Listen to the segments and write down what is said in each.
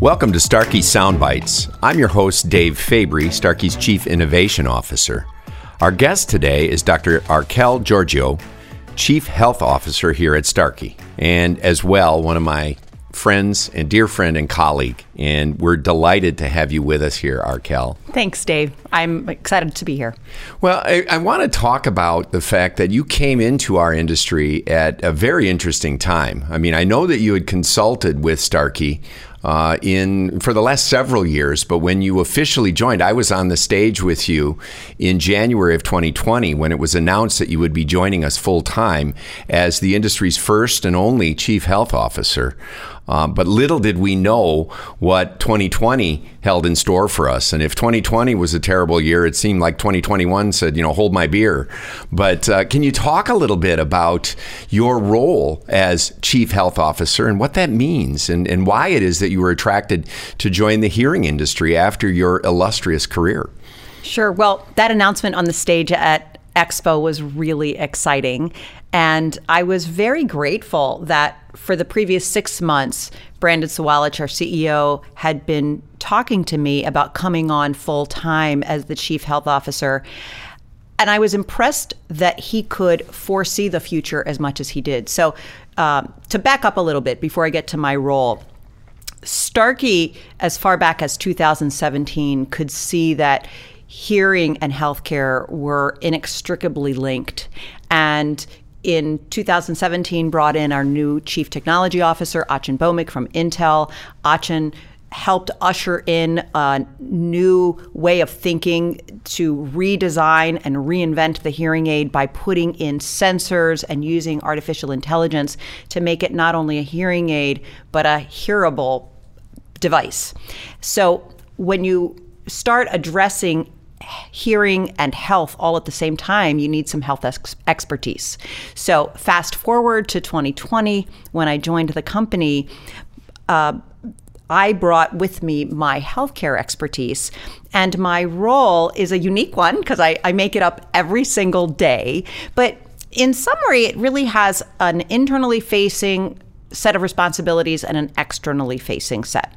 Welcome to Starkey Soundbites. I'm your host, Dave Fabry, Starkey's Chief Innovation Officer. Our guest today is Dr. Archelle Georgiou, Chief Health Officer here at Starkey, and as well, one of my friends and dear friend and colleague. And we're delighted to have you with us here, Archelle. Thanks, Dave. I'm excited to be here. Well, I, I, want to talk about the fact that you came into our industry at a very interesting time. I mean, I know that you had consulted with Starkey uh, in for the last several years. But when you officially joined, I was on the stage with you in January of 2020 when it was announced that you would be joining us full time as the industry's first and only chief health officer. Uh, but little did we know what 2020 held in store for us. And if 2020 was a terrible year, it seemed like 2021 said, you know, hold my beer. But uh, can you talk a little bit about your role as chief health officer and what that means and, and why it is that you were attracted to join the hearing industry after your illustrious career? Sure. Well, that announcement on the stage at Expo was really exciting. And I was very grateful that for the previous six months, Brandon Sawalich, our CEO, had been talking to me about coming on full time as the chief health officer. And I was impressed that he could foresee the future as much as he did. So, um, to back up a little bit before I get to my role, Starkey, as far back as 2017, could see that hearing and healthcare were inextricably linked. And in 2017 brought in our new chief technology officer, Achin Bhowmik from Intel. Achin helped usher in a new way of thinking to redesign and reinvent the hearing aid by putting in sensors and using artificial intelligence to make it not only a hearing aid, but a hearable device. So when you start addressing hearing and health all at the same time, you need some health ex- expertise. So, fast forward to 2020, when I joined the company, uh, I brought with me my healthcare expertise. And my role is a unique one because I, I make it up every single day. But in summary, it really has an internally facing set of responsibilities and an externally facing set.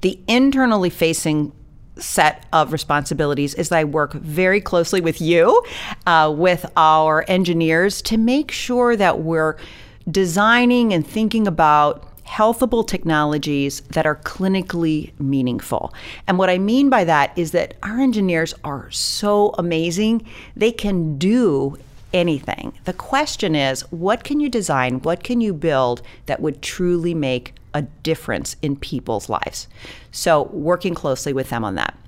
The internally facing set of responsibilities is that I work very closely with you, uh, with our engineers, to make sure that we're designing and thinking about healthable technologies that are clinically meaningful. And what I mean by that is that our engineers are so amazing, they can do anything. The question is, what can you design, what can you build that would truly make a difference in people's lives. So, working closely with them on that.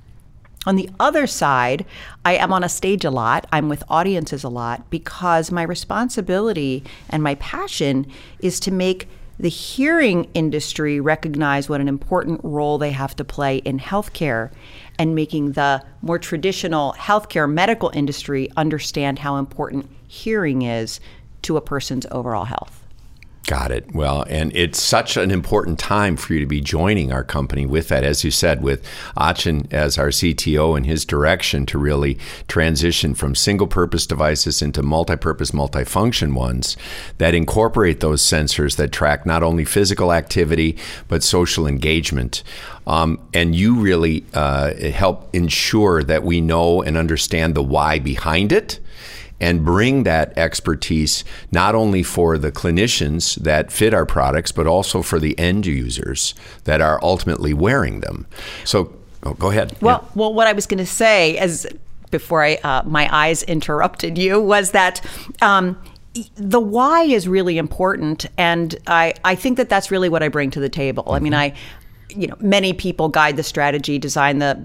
On the other side, I am on a stage a lot. I'm with audiences a lot because my responsibility and my passion is to make the hearing industry recognize what an important role they have to play in healthcare and making the more traditional healthcare medical industry understand how important hearing is to a person's overall health. Got it. Well, and it's such an important time for you to be joining our company with that, as you said, with Achin as our CTO and his direction to really transition from single purpose devices into multi purpose, multifunction ones that incorporate those sensors that track not only physical activity, but social engagement. Um, and you really uh, help ensure that we know and understand the why behind it and bring that expertise not only for the clinicians that fit our products, but also for the end users that are ultimately wearing them. So, oh, go ahead. Well, yeah. well, what I was going to say as before I uh, my eyes interrupted you was that. Um, the why is really important and I, I think that that's really what i bring to the table mm-hmm. i mean mm-hmm. i you know many people guide the strategy design the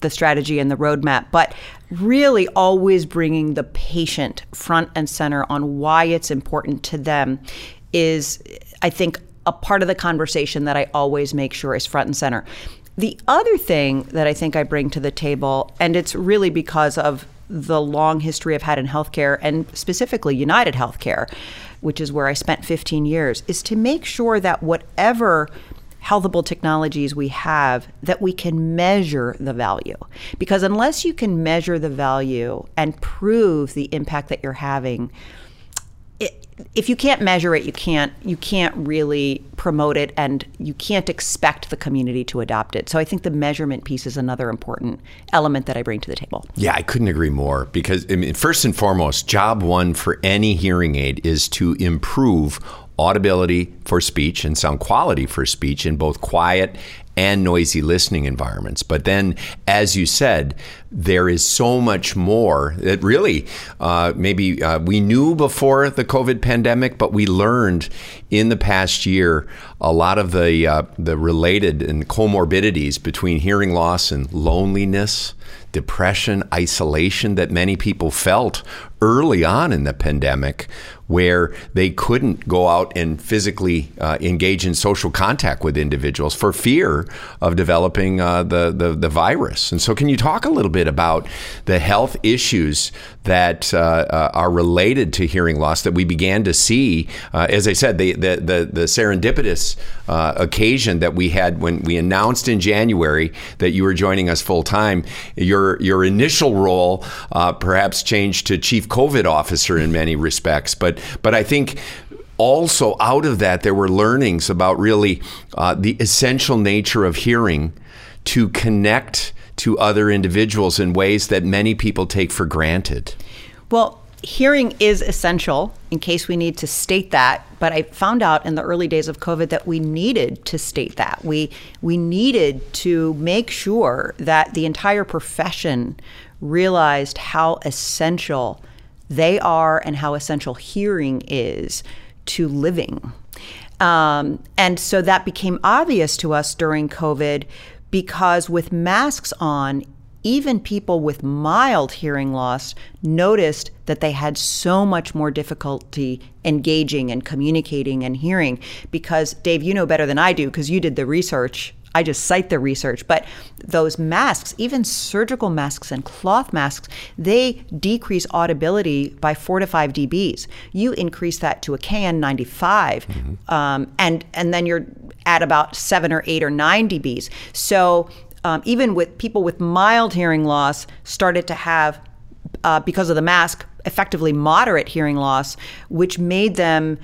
the strategy and the roadmap, but really always bringing the patient front and center on why it's important to them is, I think, a part of the conversation that I always make sure is front and center. The other thing that I think I bring to the table, and it's really because of the long history I've had in healthcare and specifically United Healthcare, which is where I spent 15 years, is to make sure that whatever healthable technologies we have that we can measure the value. Because unless you can measure the value and prove the impact that you're having, it, if you can't measure it, you can't you can't really promote it, and you can't expect the community to adopt it. So I think the measurement piece is another important element that I bring to the table. Yeah, I couldn't agree more. Because I mean, first and foremost, job one for any hearing aid is to improve audibility for speech and sound quality for speech in both quiet and noisy listening environments. But then, as you said, there is so much more that really uh, maybe uh, we knew before the COVID pandemic, but we learned in the past year a lot of the uh, the related and comorbidities between hearing loss and loneliness depression, isolation that many people felt early on in the pandemic, where they couldn't go out and physically uh, engage in social contact with individuals for fear of developing uh, the, the, the virus. And so, can you talk a little bit about the health issues that uh, uh are related to hearing loss that we began to see? Uh, as I said, the the the, the serendipitous uh, occasion that we had when we announced in January that you were joining us full time. Your your initial role perhaps changed to chief COVID officer in many respects, but but I think also out of that there were learnings about really uh, the essential nature of hearing to connect to other individuals in ways that many people take for granted. Well, hearing is essential in case we need to state that but i found out in the early days of covid that we needed to state that we we needed to make sure that the entire profession realized how essential they are and how essential hearing is to living. Um, and so that became obvious to us during COVID because with masks on, even people with mild hearing loss noticed that they had so much more difficulty engaging and communicating and hearing. Because Dave you know better than I do because you did the research I just cite the research, but those masks, even surgical masks and cloth masks, they decrease audibility by four to five dBs. You increase that to a KN95, mm-hmm. um, and and then you're at about seven or eight or nine dBs. So um, even with people with mild hearing loss, started to have uh, because of the mask, effectively moderate hearing loss, which made them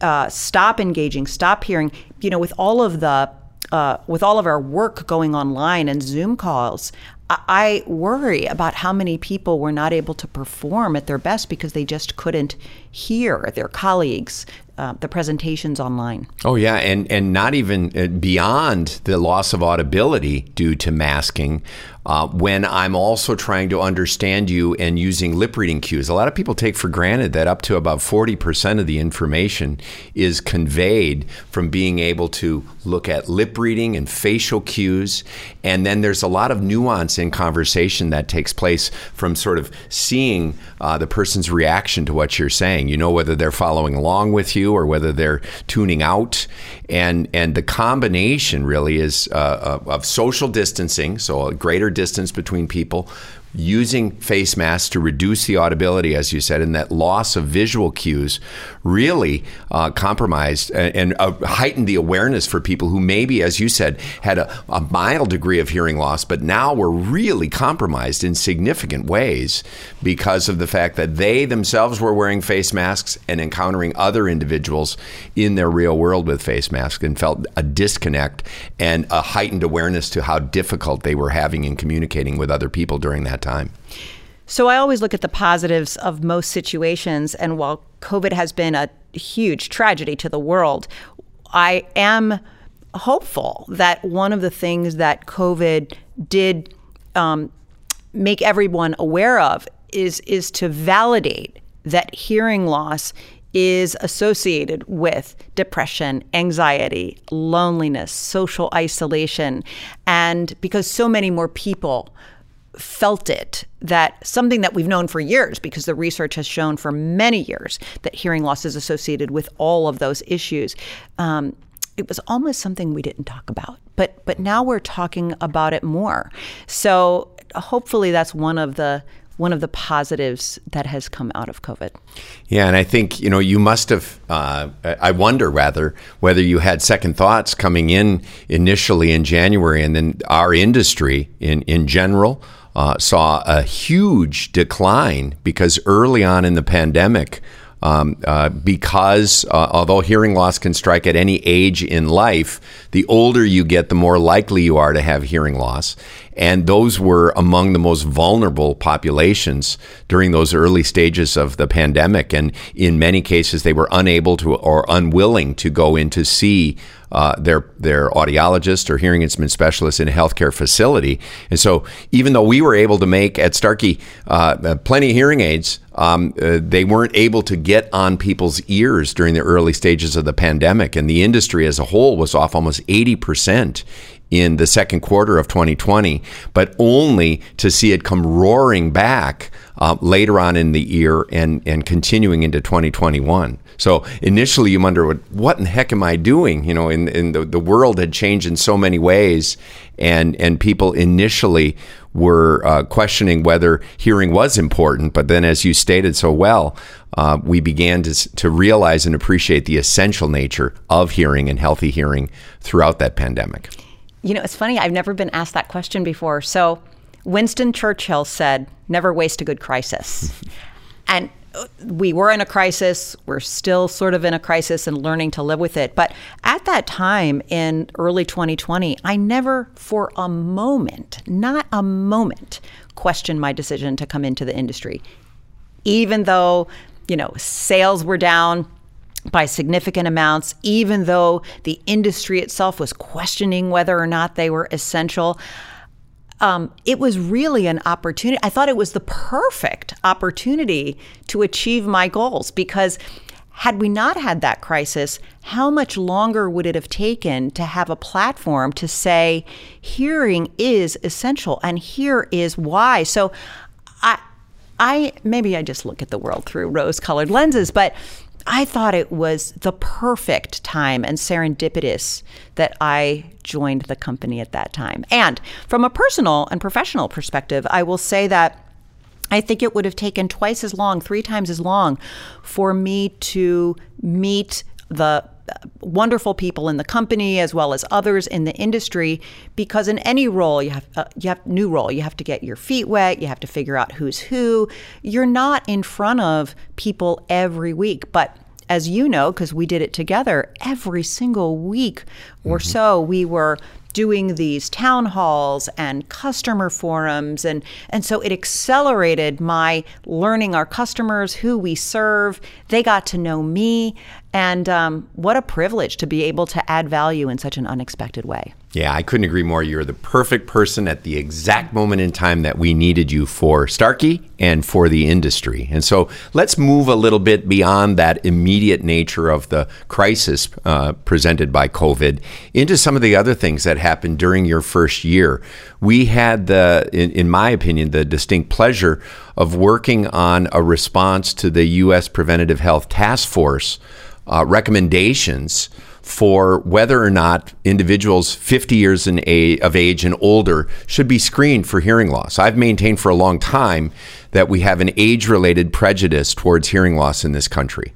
uh, stop engaging, stop hearing. You know, with all of the uh, with all of our work going online and Zoom calls, I worry about how many people were not able to perform at their best because they just couldn't hear their colleagues, uh, the presentations online. Oh yeah, and and not even uh, beyond the loss of audibility due to masking. Uh, when I'm also trying to understand you and using lip reading cues. A lot of people take for granted that up to about 40% of the information is conveyed from being able to look at lip reading and facial cues. And then there's a lot of nuance in conversation that takes place from sort of seeing uh, the person's reaction to what you're saying. You know whether they're following along with you or whether they're tuning out. And, and the combination really is uh, of social distancing, so a greater distance between people, using face masks to reduce the audibility, as you said, and that loss of visual cues really uh, compromised and, and uh, heightened the awareness for people who maybe, as you said, had a, a, mild degree of hearing loss, but now were really compromised in significant ways because of the fact that they themselves were wearing face masks and encountering other individuals in their real world with face masks and felt a disconnect and a heightened awareness to how difficult they were having in communicating with other people during that that time? So I always look at the positives of most situations. And while COVID has been a huge tragedy to the world, I am hopeful that one of the things that COVID did um, make everyone aware of is is to validate that hearing loss is associated with depression, anxiety, loneliness, social isolation, and because so many more people felt it that something that we've known for years because the research has shown for many years that hearing loss is associated with all of those issues um, it was almost something we didn't talk about but but now we're talking about it more so hopefully that's one of the one of the positives that has come out of COVID. Yeah, and I think you know you must have. Uh, I wonder rather whether you had second thoughts coming in initially in January, and then our industry in in general uh, saw a huge decline because early on in the pandemic, um, uh, because uh, although hearing loss can strike at any age in life, the older you get, the more likely you are to have hearing loss. And those were among the most vulnerable populations during those early stages of the pandemic. And in many cases, they were unable to or unwilling to go in to see uh, their their audiologist or hearing instrument specialist in a healthcare facility. And so, even though we were able to make at Starkey uh, plenty of hearing aids, um, uh, they weren't able to get on people's ears during the early stages of the pandemic, and the industry as a whole was off almost eighty percent in the second quarter of 2020, but only to see it come roaring back uh, later on in the year and, and continuing into 2021. So initially you wonder, what in the heck am I doing? You know, in, in the, the world had changed in so many ways and, and people initially were uh, questioning whether hearing was important. But then as you stated so well, uh, we began to, to realize and appreciate the essential nature of hearing and healthy hearing throughout that pandemic. You know, it's funny, I've never been asked that question before. So, Winston Churchill said, never waste a good crisis. and uh, we were in a crisis. We're still sort of in a crisis and learning to live with it. But at that time in early 2020, I never for a moment, not a moment, questioned my decision to come into the industry. Even though, you know, sales were down, by significant amounts, even though the industry itself was questioning whether or not they were essential. Um, it was really an opportunity. I thought it was the perfect opportunity to achieve my goals because had we not had that crisis, how much longer would it have taken to have a platform to say hearing is essential and here is why? So I I maybe I just look at the world through rose-colored lenses, but I thought it was the perfect time and serendipitous that I joined the company at that time. And from a personal and professional perspective, I will say that I think it would have taken twice as long, three times as long for me to meet the wonderful people in the company as well as others in the industry because in any role you have uh, you have new role you have to get your feet wet you have to figure out who's who. You're not in front of people every week but as you know because we did it together every single week or mm-hmm. so we were doing these town halls and customer forums and and so it accelerated my learning our customers who we serve they got to know me and um, what a privilege to be able to add value in such an unexpected way. Yeah, I couldn't agree more. You're the perfect person at the exact moment in time that we needed you for Starkey and for the industry. And so let's move a little bit beyond that immediate nature of the crisis uh, presented by COVID into some of the other things that happened during your first year. We had the, in, in my opinion, the distinct pleasure of working on a response to the U.S. Preventative Health Task Force uh, recommendations for whether or not individuals 50 years of age and older should be screened for hearing loss. I've maintained for a long time that we have an age related prejudice towards hearing loss in this country.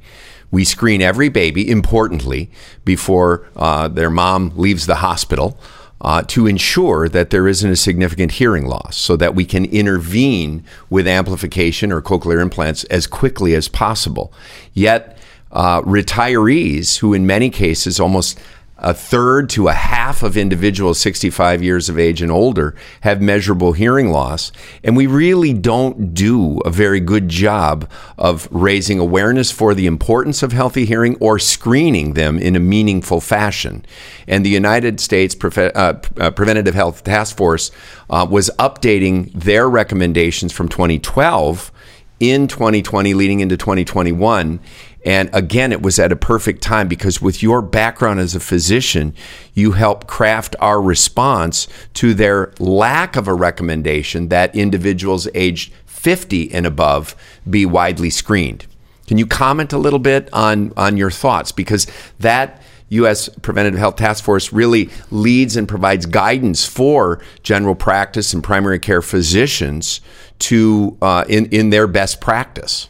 We screen every baby, importantly, before uh, their mom leaves the hospital. Uh, to ensure that there isn't a significant hearing loss so that we can intervene with amplification or cochlear implants as quickly as possible. Yet, uh, retirees, who in many cases almost a third to a half of individuals 65 years of age and older have measurable hearing loss. And we really don't do a very good job of raising awareness for the importance of healthy hearing or screening them in a meaningful fashion. And the United States Pre- uh, uh, Preventative Health Task Force uh, was updating their recommendations from 2012 in 2020 leading into 2021 and again, it was at a perfect time because with your background as a physician, you help craft our response to their lack of a recommendation that individuals aged 50 and above be widely screened. Can you comment a little bit on, on your thoughts? Because that U.S. Preventative Health Task Force really leads and provides guidance for general practice and primary care physicians to uh, in, in their best practice.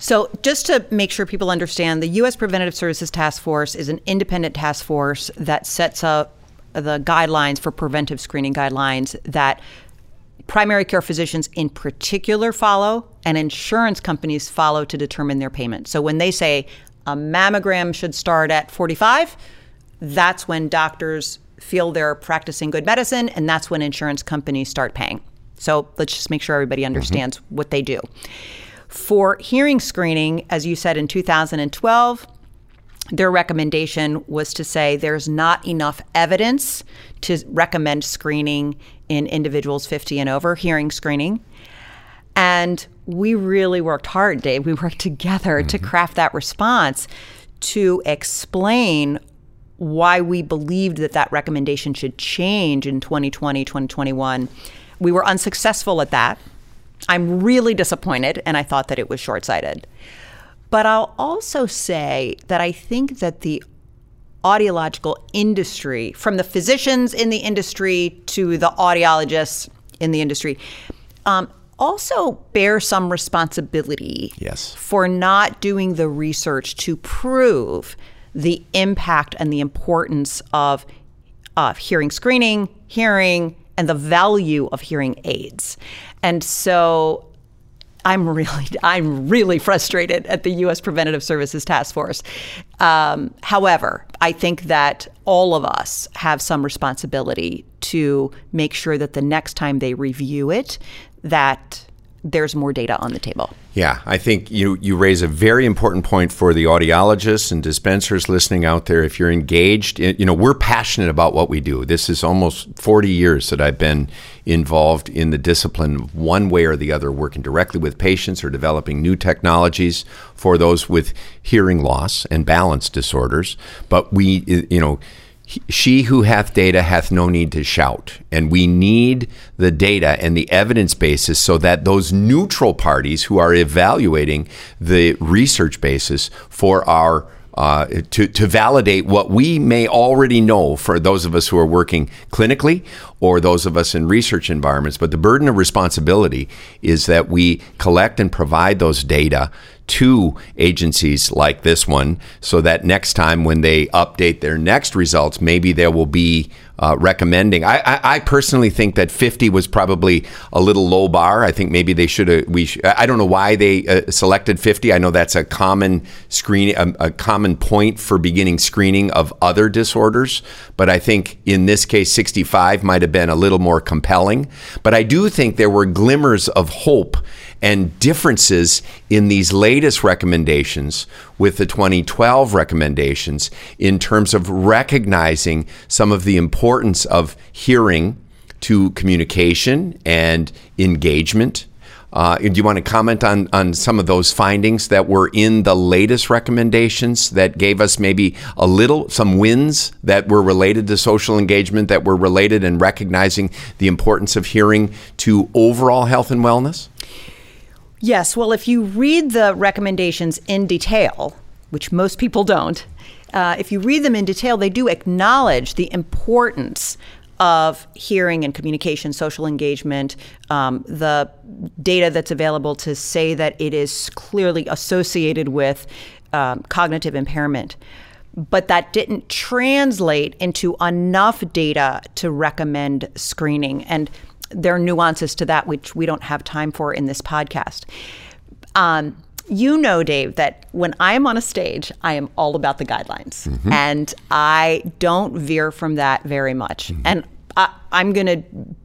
So, just to make sure people understand, the U.S. Preventative Services Task Force is an independent task force that sets up the guidelines for preventive screening guidelines that primary care physicians in particular follow, and insurance companies follow to determine their payment. So when they say a mammogram should start at 45, that's when doctors feel they're practicing good medicine, and that's when insurance companies start paying. So let's just make sure everybody understands mm-hmm. what they do. For hearing screening, as you said in 2012, their recommendation was to say there's not enough evidence to recommend screening in individuals 50 and over, hearing screening. And we really worked hard, Dave. We worked together mm-hmm. to craft that response to explain why we believed that that recommendation should change in 2020, 2021. We were unsuccessful at that. I'm really disappointed, and I thought that it was short sighted. But I'll also say that I think that the audiological industry, from the physicians in the industry to the audiologists in the industry, um, also bear some responsibility yes. for not doing the research to prove the impact and the importance of uh, hearing screening, hearing, and the value of hearing aids. And so I'm really, I'm really frustrated at the U.S. Preventative Services Task Force. Um, however, I think that all of us have some responsibility to make sure that the next time they review it, that there's more data on the table. Yeah, I think you you raise a very important point for the audiologists and dispensers listening out there. If you're engaged, you know we're passionate about what we do. This is almost 40 years that I've been involved in the discipline, one way or the other, working directly with patients or developing new technologies for those with hearing loss and balance disorders. But we, you know she who hath data hath no need to shout. And we need the data and the evidence basis so that those neutral parties who are evaluating the research basis for our uh, to, to validate what we may already know for those of us who are working clinically or those of us in research environments. But the burden of responsibility is that we collect and provide those data to agencies like this one so that next time when they update their next results, maybe there will be uh, recommending. I, I, I, personally think that 50 was probably a little low bar. I think maybe they should have. We sh- I don't know why they uh, selected 50. I know that's a common screen, a, a, common point for beginning screening of other disorders. But I think in this case, 65 might have been a little more compelling. But I do think there were glimmers of hope and differences in these latest recommendations with the 2012 recommendations in terms of recognizing some of the importance of hearing to communication and engagement. Uh, do you want to comment on, on some of those findings that were in the latest recommendations that gave us maybe a little, some wins that were related to social engagement, that were related in recognizing the importance of hearing to overall health and wellness? Yes. Well, if you read the recommendations in detail, which most people don't, uh, if you read them in detail, they do acknowledge the importance of hearing and communication, social engagement, um, the data that's available to say that it is clearly associated with um, cognitive impairment. But that didn't translate into enough data to recommend screening. And there are nuances to that which we don't have time for in this podcast. Um, you know, Dave, that when I am on a stage, I am all about the guidelines, mm-hmm. and I don't veer from that very much. Mm-hmm. And I, I'm going to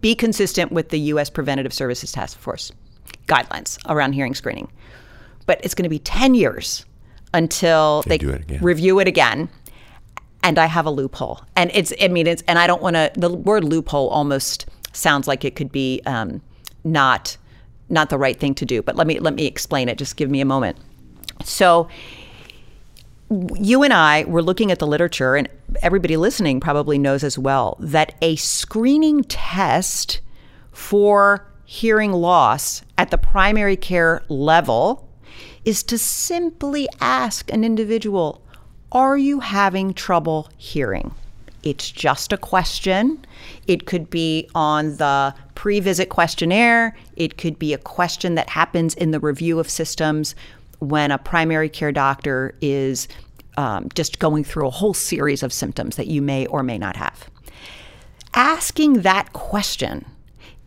be consistent with the U.S. Preventative Services Task Force guidelines around hearing screening. But it's going to be 10 years until they, they review it again and I have a loophole. And it's, I mean, it's, and I don't want to, the word loophole almost sounds like it could be um, not not the right thing to do. But let me let me explain it. Just give me a moment. So you and I were looking at the literature, and everybody listening probably knows as well that a screening test for hearing loss at the primary care level is to simply ask an individual, Are you having trouble hearing? It's just a question. It could be on the pre visit questionnaire. It could be a question that happens in the review of systems when a primary care doctor is um, just going through a whole series of symptoms that you may or may not have. Asking that question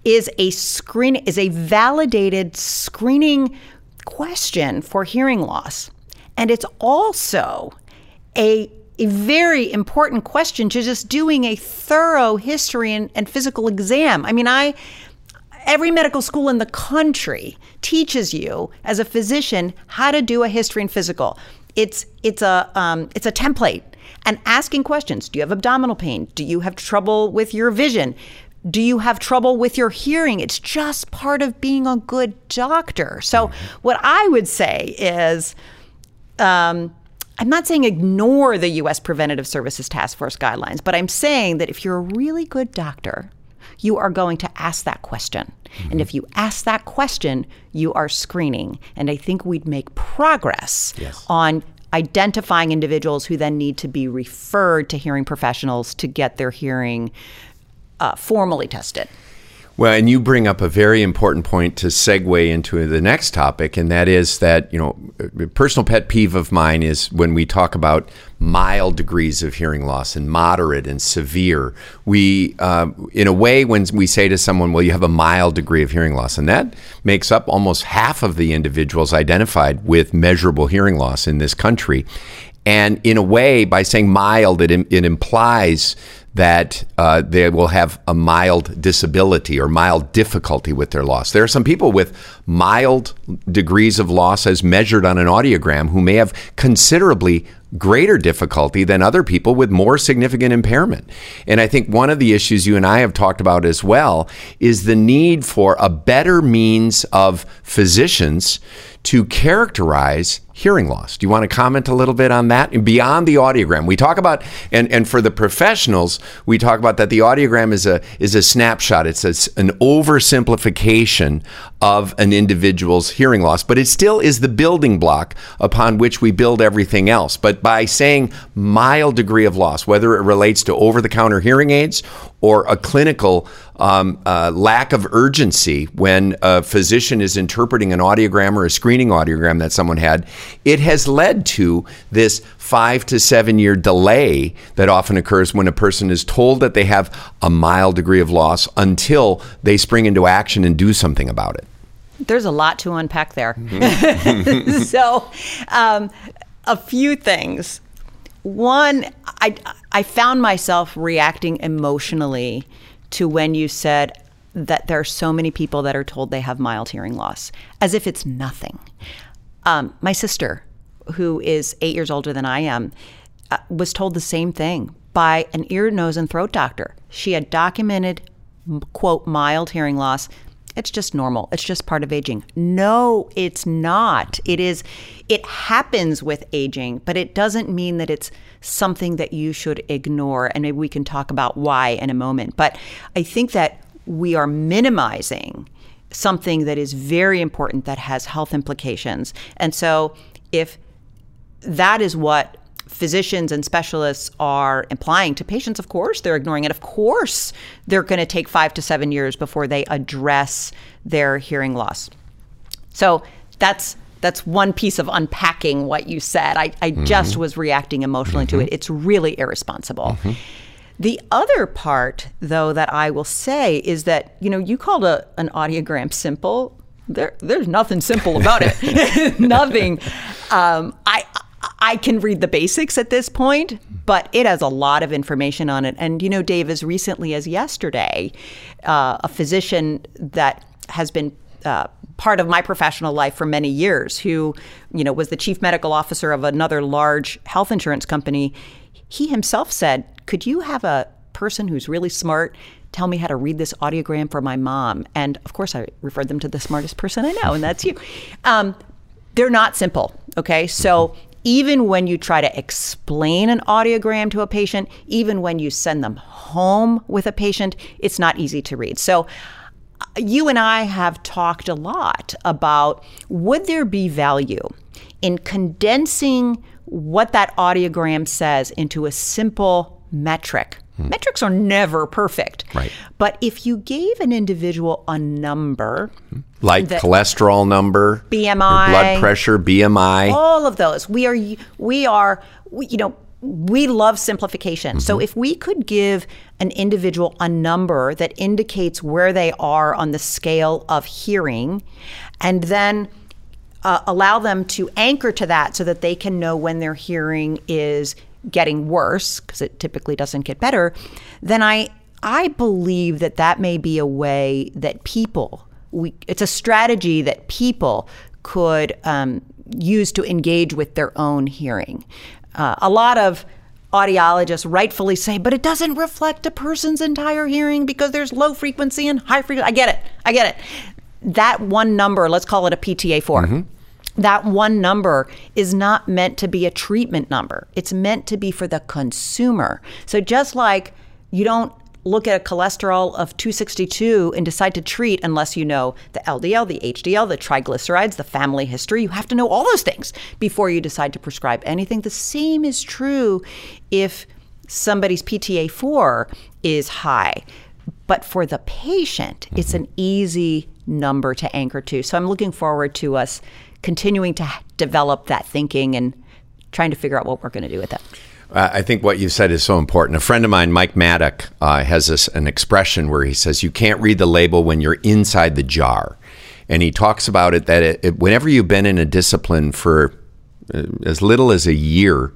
is a screen is a validated screening question for hearing loss. And it's also a a very important question to just doing a thorough history and, and physical exam. I mean, I every medical school in the country teaches you as a physician how to do a history and physical. It's it's a um, it's a template and asking questions. Do you have abdominal pain? Do you have trouble with your vision? Do you have trouble with your hearing? It's just part of being a good doctor. So, what I would say is, um, I'm not saying ignore the U.S. Preventative Services Task Force guidelines, but I'm saying that if you're a really good doctor, you are going to ask that question. Mm-hmm. And if you ask that question, you are screening. And I think we'd make progress yes. on identifying individuals who then need to be referred to hearing professionals to get their hearing uh, formally tested. Well, and you bring up a very important point to segue into the next topic, and that is that, you know, personal pet peeve of mine is when we talk about mild degrees of hearing loss and moderate and severe. We, uh, in a way, when we say to someone, well, you have a mild degree of hearing loss, and that makes up almost half of the individuals identified with measurable hearing loss in this country. And in a way, by saying mild, it, it implies that uh, they will have a mild disability or mild difficulty with their loss. There are some people with mild degrees of loss as measured on an audiogram who may have considerably greater difficulty than other people with more significant impairment. And I think one of the issues you and I have talked about as well is the need for a better means of physicians to characterize hearing loss. Do you want to comment a little bit on that? And Beyond the audiogram, we talk about, and, and for the professionals, we talk about that the audiogram is a is a snapshot. It's a, an oversimplification of an individual's hearing loss, but it still is the building block upon which we build everything else. But by saying mild degree of loss, whether it relates to over the counter hearing aids or a clinical um, uh, lack of urgency when a physician is interpreting an audiogram or a screening audiogram that someone had, it has led to this five to seven year delay that often occurs when a person is told that they have a mild degree of loss until they spring into action and do something about it. There's a lot to unpack there. So, um, a few things. One, I, I found myself reacting emotionally to when you said that there are so many people that are told they have mild hearing loss, as if it's nothing. Um, my sister, who is eight years older than I am, uh, was told the same thing by an ear, nose, and throat doctor. She had documented, quote, mild hearing loss. It's just normal. It's just part of aging. No, it's not. It is, it happens with aging, but it doesn't mean that it's something that you should ignore. And maybe we can talk about why in a moment. But I think that we are minimizing something that is very important that has health implications. And so if that is what physicians and specialists are implying to patients, of course, they're ignoring it. Of course, they're going to take five to seven years before they address their hearing loss. So that's that's one piece of unpacking what you said. I, I mm-hmm. just was reacting emotionally mm-hmm. to it. It's really irresponsible. Mm-hmm. The other part, though, that I will say is that, you know, you called a, an audiogram simple. There, there's nothing simple about it. nothing. Um, I, I can read the basics at this point, but it has a lot of information on it. And, you know, Dave, as recently as yesterday, uh, a physician that has been uh, part of my professional life for many years, who, you know, was the chief medical officer of another large health insurance company, he himself said, Could you have a person who's really smart tell me how to read this audiogram for my mom? And of course, I referred them to the smartest person I know, and that's you. Um, they're not simple, okay? So even when you try to explain an audiogram to a patient, even when you send them home with a patient, it's not easy to read. So you and I have talked a lot about would there be value in condensing what that audiogram says into a simple metric? Hmm. Metrics are never perfect. Right. But if you gave an individual a number, like cholesterol number, BMI, blood pressure, BMI, all of those, we are we are we, you know we love simplification. Mm-hmm. So if we could give an individual a number that indicates where they are on the scale of hearing, and then uh, allow them to anchor to that so that they can know when their hearing is getting worse because it typically doesn't get better, then I I believe that that may be a way that people we it's a strategy that people could um, use to engage with their own hearing. Uh, a lot of audiologists rightfully say, but it doesn't reflect a person's entire hearing because there's low frequency and high frequency. I get it. I get it. That one number, let's call it a PTA 4. Mm-hmm that one number is not meant to be a treatment number. It's meant to be for the consumer. So just like you don't look at a cholesterol of 262 and decide to treat unless you know the LDL, the HDL, the triglycerides, the family history. You have to know all those things before you decide to prescribe anything. The same is true if somebody's PTA4 is high. But for the patient, mm-hmm. it's an easy number to anchor to. So I'm looking forward to us continuing to develop that thinking and trying to figure out what we're going to do with it. Uh, I think what you said is so important. A friend of mine, Mike Maddock, uh, has this, an expression where he says, You can't read the label when you're inside the jar. And he talks about it that it, it, whenever you've been in a discipline for uh, as little as a year,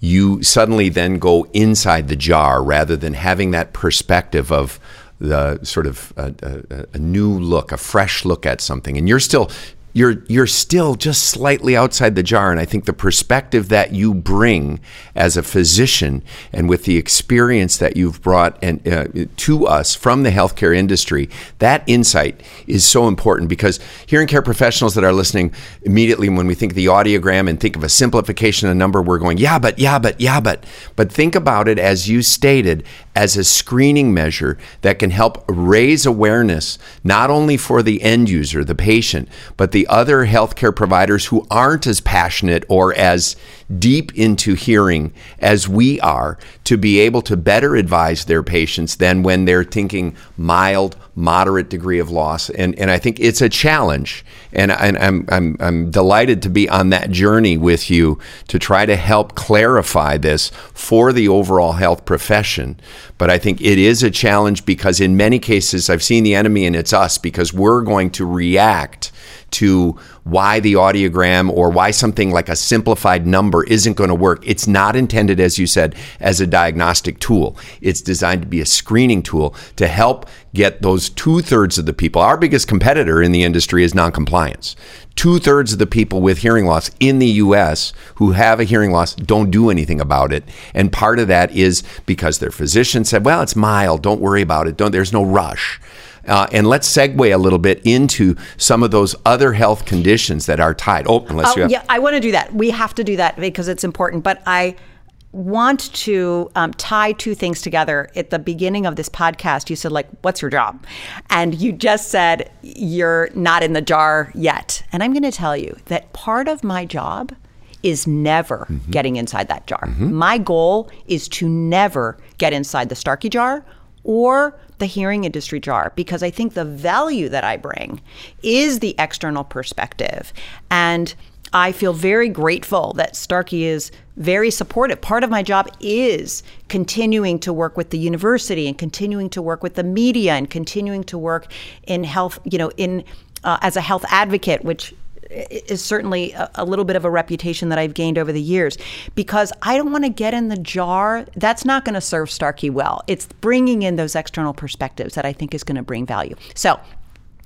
you suddenly then go inside the jar rather than having that perspective of the sort of a, a, a, new look, a fresh look at something. And you're still you're you're still just slightly outside the jar. And I think the perspective that you bring as a physician and with the experience that you've brought and uh, to us from the healthcare industry that insight is so important because hearing care professionals that are listening immediately when we think of the audiogram and think of a simplification of a number we're going yeah but yeah but yeah but. But think about it as you stated as a screening measure that can help raise awareness not only for the end user the patient but the the other healthcare providers who aren't as passionate or as deep into hearing as we are to be able to better advise their patients than when they're thinking mild, moderate degree of loss. And, and I think it's a challenge. And, and I'm, I'm, I'm delighted to be on that journey with you to try to help clarify this for the overall health profession. But I think it is a challenge because in many cases, I've seen the enemy and it's us because we're going to react to why the audiogram or why something like a simplified number isn't going to work. It's not intended, as you said, as a diagnostic tool. It's designed to be a screening tool to help get those two thirds of the people. Our biggest competitor in the industry is noncompliance. Two thirds of the people with hearing loss in the US who have a hearing loss don't do anything about it. And part of that is because their physician said, well, it's mild, don't worry about it, don't, there's no rush. Uh, and let's segue a little bit into some of those other health conditions that are tied. Oh, unless you have. Yeah, I want to do that. We have to do that because it's important. But I want to um, tie two things together. At the beginning of this podcast, you said, like, what's your job? And you just said, you're not in the jar yet. And I'm going to tell you that part of my job is never mm-hmm. getting inside that jar. Mm-hmm. My goal is to never get inside the Starkey jar or the hearing industry jar because I think the value that I bring is the external perspective. And I feel very grateful that Starkey is very supportive. Part of my job is continuing to work with the university and continuing to work with the media and continuing to work in health, you know, in uh, as a health advocate, which is certainly a, a, little bit of a reputation that I've gained over the years because I don't want to get in the jar. That's not going to serve Starkey well. It's bringing in those external perspectives that I think is going to bring value. So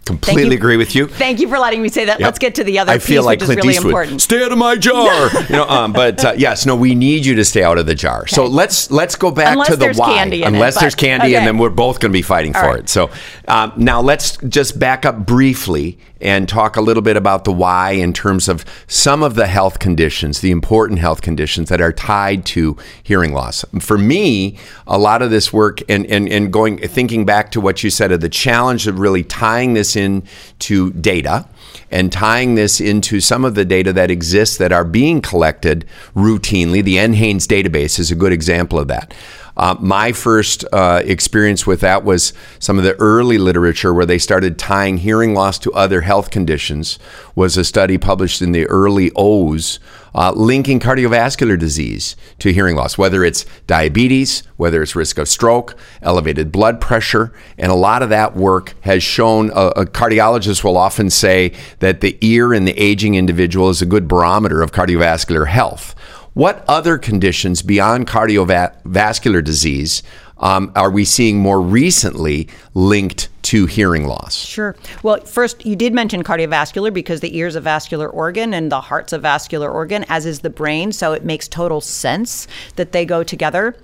Completely agree with you. Thank you for letting me say that. Yep. Let's get to the other I piece, feel like which Clint is really Eastwood. important. Stay out of my jar. you know, um, but uh, yes, no, we need you to stay out of the jar. Okay. So let's let's go back Unless to the why. Unless it, there's candy, okay. and then we're both going to be fighting All for right. it. So um, now let's just back up briefly and talk a little bit about the why in terms of some of the health conditions, the important health conditions that are tied to hearing loss. For me, a lot of this work and and, and going thinking back to what you said of the challenge of really tying this in to to data and tying this into some of the data that exists that are being collected routinely. The NHANES database is a good example of that. Uh, my first uh, experience with that was some of the early literature where they started tying hearing loss to other health conditions. Was a study published in the early O's uh, linking cardiovascular disease to hearing loss, whether it's diabetes, whether it's risk of stroke, elevated blood pressure, and a lot of that work has shown. Uh, a cardiologist will often say that the ear in the aging individual is a good barometer of cardiovascular health. What other conditions beyond cardiovascular disease um, are we seeing more recently linked to hearing loss? Sure. Well, first, you did mention cardiovascular because the ear is a vascular organ and the heart's a vascular organ, as is the brain. So it makes total sense that they go together.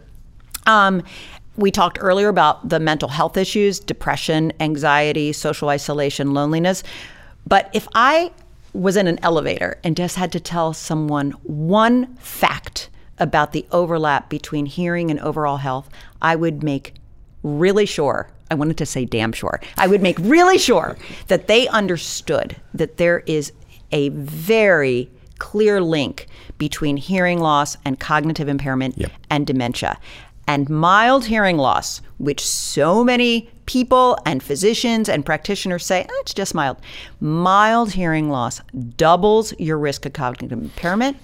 Um, we talked earlier about the mental health issues depression, anxiety, social isolation, loneliness. But if I was in an elevator and just had to tell someone one fact about the overlap between hearing and overall health, I would make really sure. I wanted to say damn sure. I would make really sure that they understood that there is a very clear link between hearing loss and cognitive impairment yep. and dementia. And mild hearing loss, which so many people and physicians and practitioners say oh, it's just mild. Mild hearing loss doubles your risk of cognitive impairment.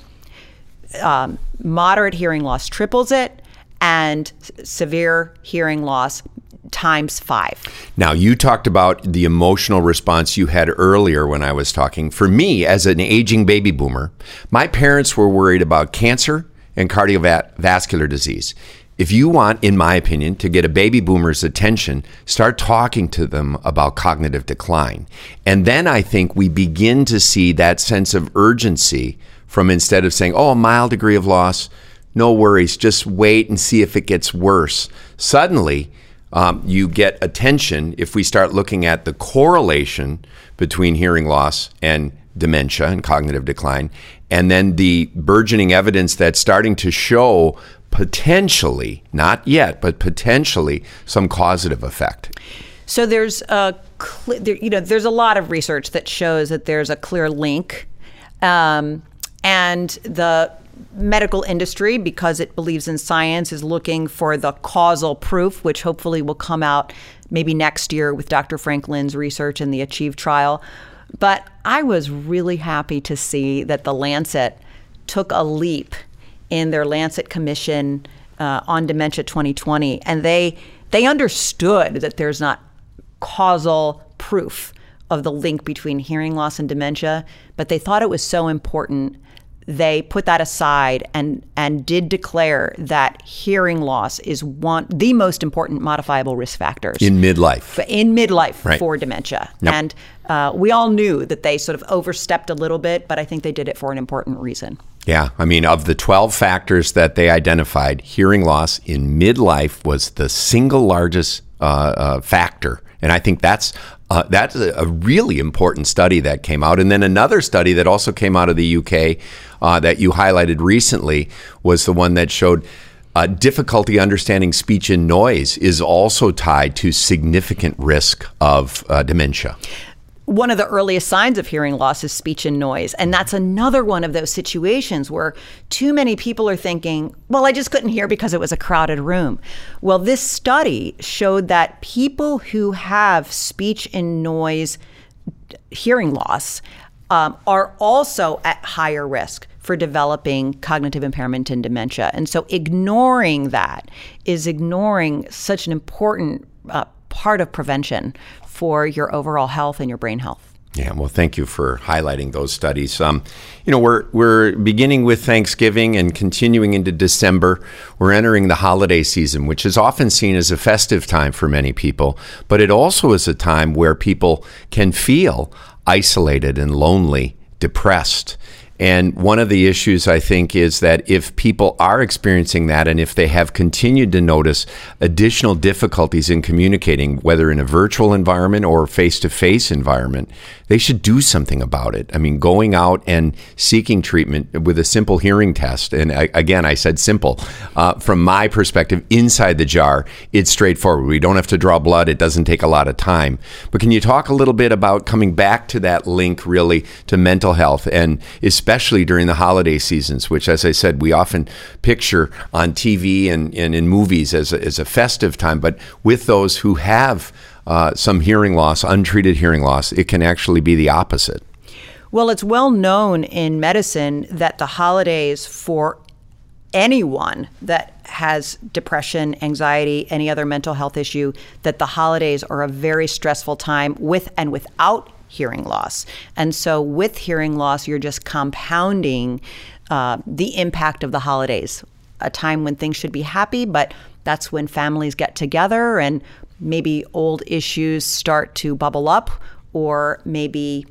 Um, moderate hearing loss triples it, and severe hearing loss times five. Now, you talked about the emotional response you had earlier when I was talking. For me, as an aging baby boomer, my parents were worried about cancer and cardiovascular disease. If you want, in my opinion, to get a baby boomer's attention, start talking to them about cognitive decline. And then I think we begin to see that sense of urgency from instead of saying, oh, a mild degree of loss, no worries, just wait and see if it gets worse. Suddenly, um, you get attention if we start looking at the correlation between hearing loss and dementia and cognitive decline, and then the burgeoning evidence that's starting to show potentially, not yet, but potentially some causative effect. So there's a, there, you know, there's a lot of research that shows that there's a clear link, um, and the medical industry, because it believes in science, is looking for the causal proof, which hopefully will come out maybe next year with Dr. Frank Lin's research in the Achieve trial. But I was really happy to see that the Lancet took a leap in their Lancet Commission uh, on Dementia 2020, and they they understood that there's not causal proof of the link between hearing loss and dementia, but they thought it was so important they put that aside and and did declare that hearing loss is one the most important modifiable risk factors in midlife in midlife right. for dementia yep. and uh, we all knew that they sort of overstepped a little bit but i think they did it for an important reason yeah, I mean, of the 12 factors that they identified, hearing loss in midlife was the single largest uh, uh, factor. And I think that's uh, that's a, really important study that came out. And then another study that also came out of the UK uh, that you highlighted recently was the one that showed uh, difficulty understanding speech and noise is also tied to significant risk of uh, dementia one of the earliest signs of hearing loss is speech and noise. And that's another one of those situations where too many people are thinking, well, I just couldn't hear because it was a crowded room. Well, this study showed that people who have speech and noise hearing loss um, are also at higher risk for developing cognitive impairment and dementia. And so ignoring that is ignoring such an important uh, part of prevention for your overall health and your brain health. Yeah, well, thank you for highlighting those studies. Um, you know, we're we're beginning with Thanksgiving and continuing into December. We're entering the holiday season, which is often seen as a festive time for many people, but it also is a time where people can feel isolated and lonely, depressed. And one of the issues I think is that if people are experiencing that and if they have continued to notice additional difficulties in communicating, whether in a virtual environment or face to face environment, they should do something about it. I mean, going out and seeking treatment with a simple hearing test, and I, again, I said simple, uh, from my perspective, inside the jar, it's straightforward. We don't have to draw blood, it doesn't take a lot of time. But can you talk a little bit about coming back to that link really to mental health and especially especially during the holiday seasons, which, as I said, we often picture on TV and, and in movies as a, as a festive time. But with those who have uh, some hearing loss, untreated hearing loss, it can actually be the opposite. Well, it's well known in medicine that the holidays for anyone that has depression, anxiety, any other mental health issue, that the holidays are a very stressful time with and without hearing loss. And so, with hearing loss, you're just compounding uh, the impact of the holidays, a time when things should be happy, but that's when families get together and maybe old issues start to bubble up, or maybe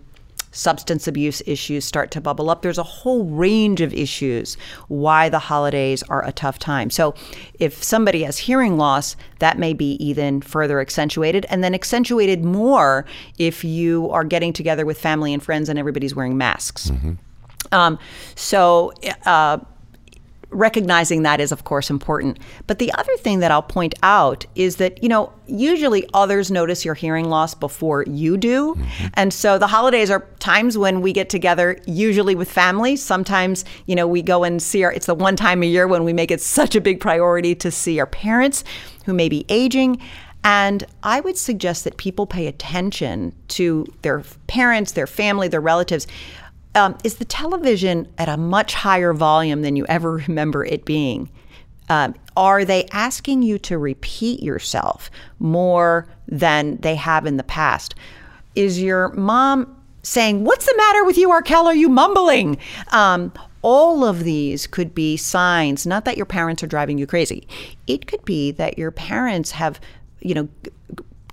substance abuse issues start to bubble up. There's a whole range of issues why the holidays are a tough time. So, if somebody has hearing loss, that may be even further accentuated, and then accentuated more if you are getting together with family and friends and everybody's wearing masks. Mm-hmm. Um, so, uh, recognizing that is, of course, important. But the other thing that I'll point out is that, you know, usually others notice your hearing loss before you do. Mm-hmm. And so the holidays are times when we get together, usually with family. Sometimes, you know, we go and see our, it's the one time a year when we make it such a big priority to see our parents who may be aging. And I would suggest that people pay attention to their parents, their family, their relatives um, is the television at a much higher volume than you ever remember it being? Um, are they asking you to repeat yourself more than they have in the past? Is your mom saying, What's the matter with you, Archelle? Are you mumbling? Um, all of these could be signs, not that your parents are driving you crazy. It could be that your parents have, you know,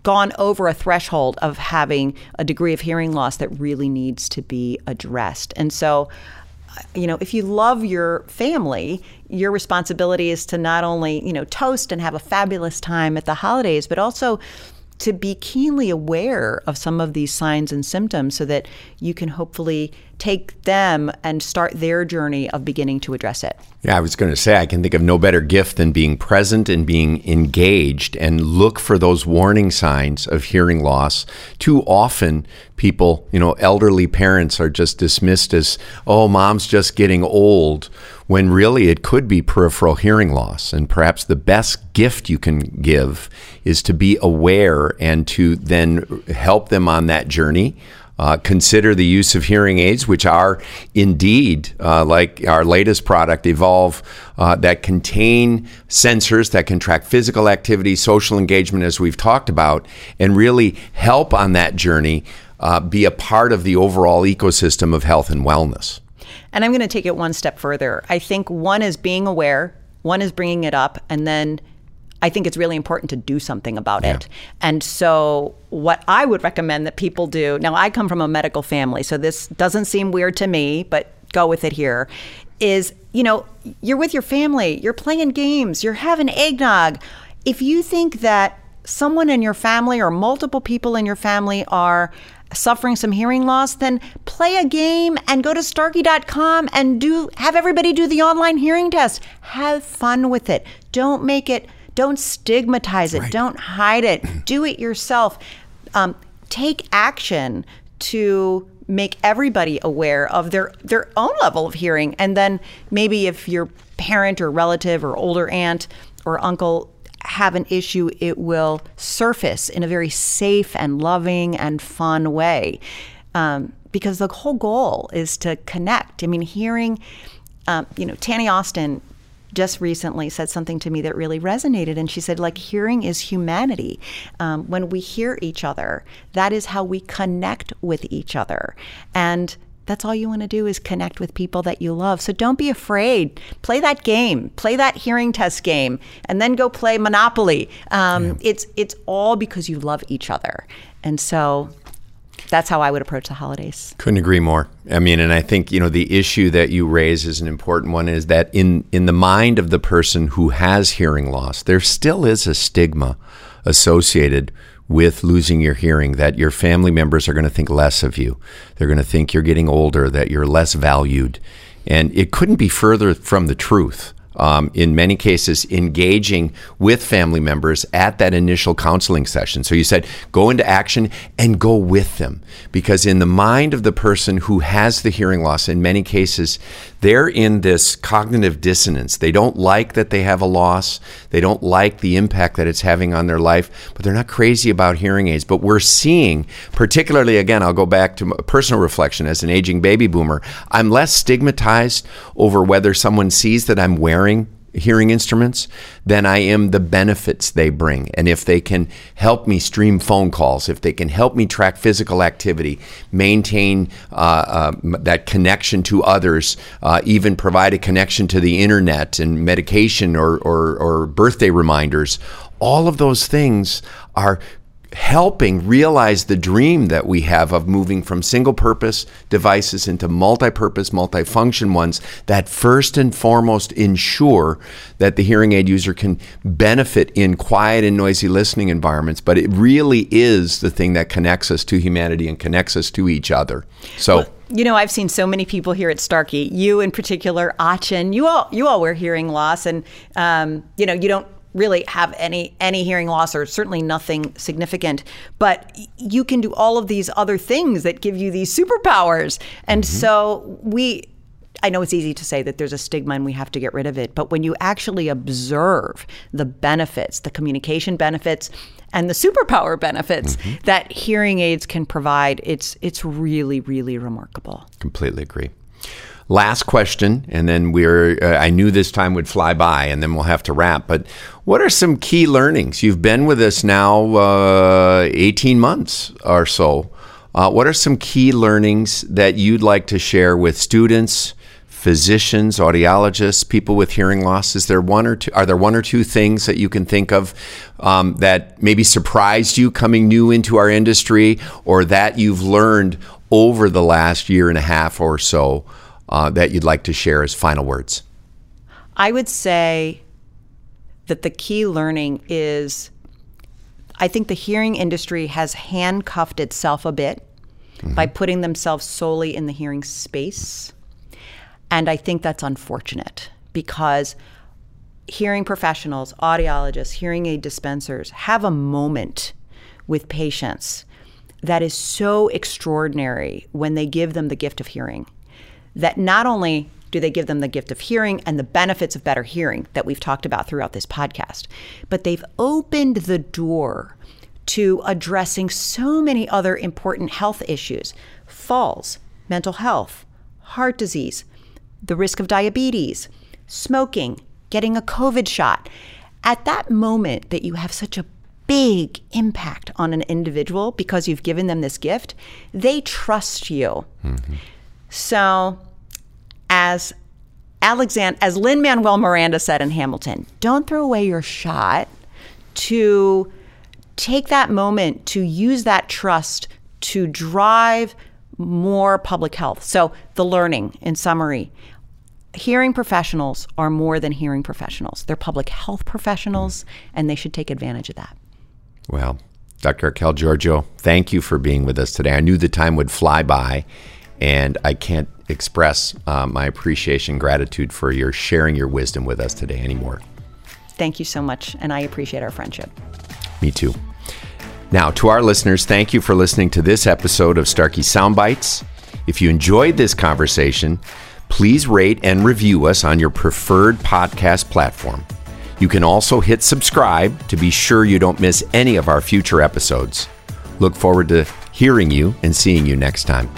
gone over a threshold of having a degree of hearing loss that really needs to be addressed. And so, uh, you know, if you love your family, your responsibility is to not only, you know, toast and have a fabulous time at the holidays, but also to be keenly aware of some of these signs and symptoms so that you can hopefully take them and start their journey of beginning to address it. Yeah, I was going to say, I can think of no better gift than being present and being engaged and look for those warning signs of hearing loss. Too often, people, you know, elderly parents are just dismissed as, oh, mom's just getting old, when really it could be peripheral hearing loss. And perhaps the best gift you can give is to be aware and to then help them on that journey uh, consider the use of hearing aids, which are indeed, uh, like our latest product, Evolv, uh, that contain sensors that can track physical activity, social engagement, as we've talked about, and really help on that journey uh, be a part of the overall ecosystem of health and wellness. And I'm going to take it one step further. I think one is being aware, one is bringing it up, and then I think it's really important to do something about yeah. it. And so, what I would recommend that people do now, I come from a medical family, so this doesn't seem weird to me, but go with it here is, you know, you're with your family, you're playing games, you're having eggnog. If you think that someone in your family or multiple people in your family are suffering some hearing loss, then play a game and go to starkey.com and do have everybody do the online hearing test. Have fun with it. Don't make it don't stigmatize it. Right. Don't hide it. Do it yourself. Um, take action to make everybody aware of their their own level of hearing and then maybe if your parent or relative or older aunt or uncle have an issue it will surface in a very safe and loving and fun way um, because the whole goal is to connect i mean hearing um, you know Tani Austin just recently said something to me that really resonated. And she said, like, hearing is humanity. Um, when we hear each other, that is how we connect with each other. And that's all you want to do is connect with people that you love. So don't be afraid. Play that game. Play that hearing test game, and then go play Monopoly. Um, yeah. It's it's all because you love each other. And so that's how I would approach the holidays. Couldn't agree more. I mean, and I think you know the issue that you raise is an important one. Is that in in the mind of the person who has hearing loss, there still is a stigma associated with losing your hearing that your family members are going to think less of you. They're going to think you're getting older, that you're less valued, and it couldn't be further from the truth. Um, in many cases, engaging with family members at that initial counseling session. So you said go into action and go with them. Because in the mind of the person who has the hearing loss, in many cases, they're in this cognitive dissonance. They don't like that they have a loss, they don't like the impact that it's having on their life, but they're not crazy about hearing aids. But we're seeing, particularly again, I'll go back to personal reflection as an aging baby boomer, I'm less stigmatized over whether someone sees that I'm wearing hearing instruments than I am the benefits they bring. And if they can help me stream phone calls, if they can help me track physical activity, maintain uh, uh, that connection to others, uh, even provide a connection to the internet and medication or, or, or birthday reminders, all of those things are helping realize the dream that we have of moving from single purpose devices into multi purpose, multifunction ones that first and foremost ensure that the hearing aid user can benefit in quiet and noisy listening environments. But it really is the thing that connects us to humanity and connects us to each other. So. Well, you know, I've seen so many people here at Starkey. You, in particular, Achin. You all, you all wear hearing loss, and um, you know, you don't really have any any hearing loss or certainly nothing significant but you can do all of these other things that give you these superpowers and mm-hmm. so we I know it's easy to say that there's a stigma and we have to get rid of it, but when you actually observe the benefits, the communication benefits, and the superpower benefits mm-hmm. that hearing aids can provide, it's it's really really remarkable. Completely agree. Last question, and then we're. Uh, I knew this time would fly by, and then we'll have to wrap. But what are some key learnings? You've been with us now uh, 18 months or so. Uh, what are some key learnings that you'd like to share with students, physicians, audiologists, people with hearing loss? Is there one or two? Are there one or two things that you can think of um, that maybe surprised you coming new into our industry, or that you've learned over the last year and a half or so? Uh, that you'd like to share as final words? I would say that the key learning is I think the hearing industry has handcuffed itself a bit mm-hmm. by putting themselves solely in the hearing space. And I think that's unfortunate because hearing professionals, audiologists, hearing aid dispensers have a moment with patients that is so extraordinary when they give them the gift of hearing that not only do they give them the gift of hearing and the benefits of better hearing that we've talked about throughout this podcast, but they've opened the door to addressing so many other important health issues falls, mental health, heart disease, the risk of diabetes, smoking, getting a COVID shot. At that moment that you have such a big impact on an individual because you've given them this gift, they trust you. Mm-hmm. So, as Alexander, as Lin Manuel Miranda said in Hamilton, don't throw away your shot to take that moment to use that trust to drive more public health. So, the learning, in summary, hearing professionals are more than hearing professionals. They're public health professionals, and they should take advantage of that. Well, Dr. Archelle Georgiou, thank you for being with us today. I knew the time would fly by, and I can't express uh, my appreciation, gratitude for your sharing your wisdom with us today anymore. Thank you so much, and I appreciate our friendship. Me too. Now, to our listeners, thank you for listening to this episode of Starkey Soundbites. If you enjoyed this conversation, please rate and review us on your preferred podcast platform. You can also hit subscribe to be sure you don't miss any of our future episodes. Look forward to hearing you and seeing you next time.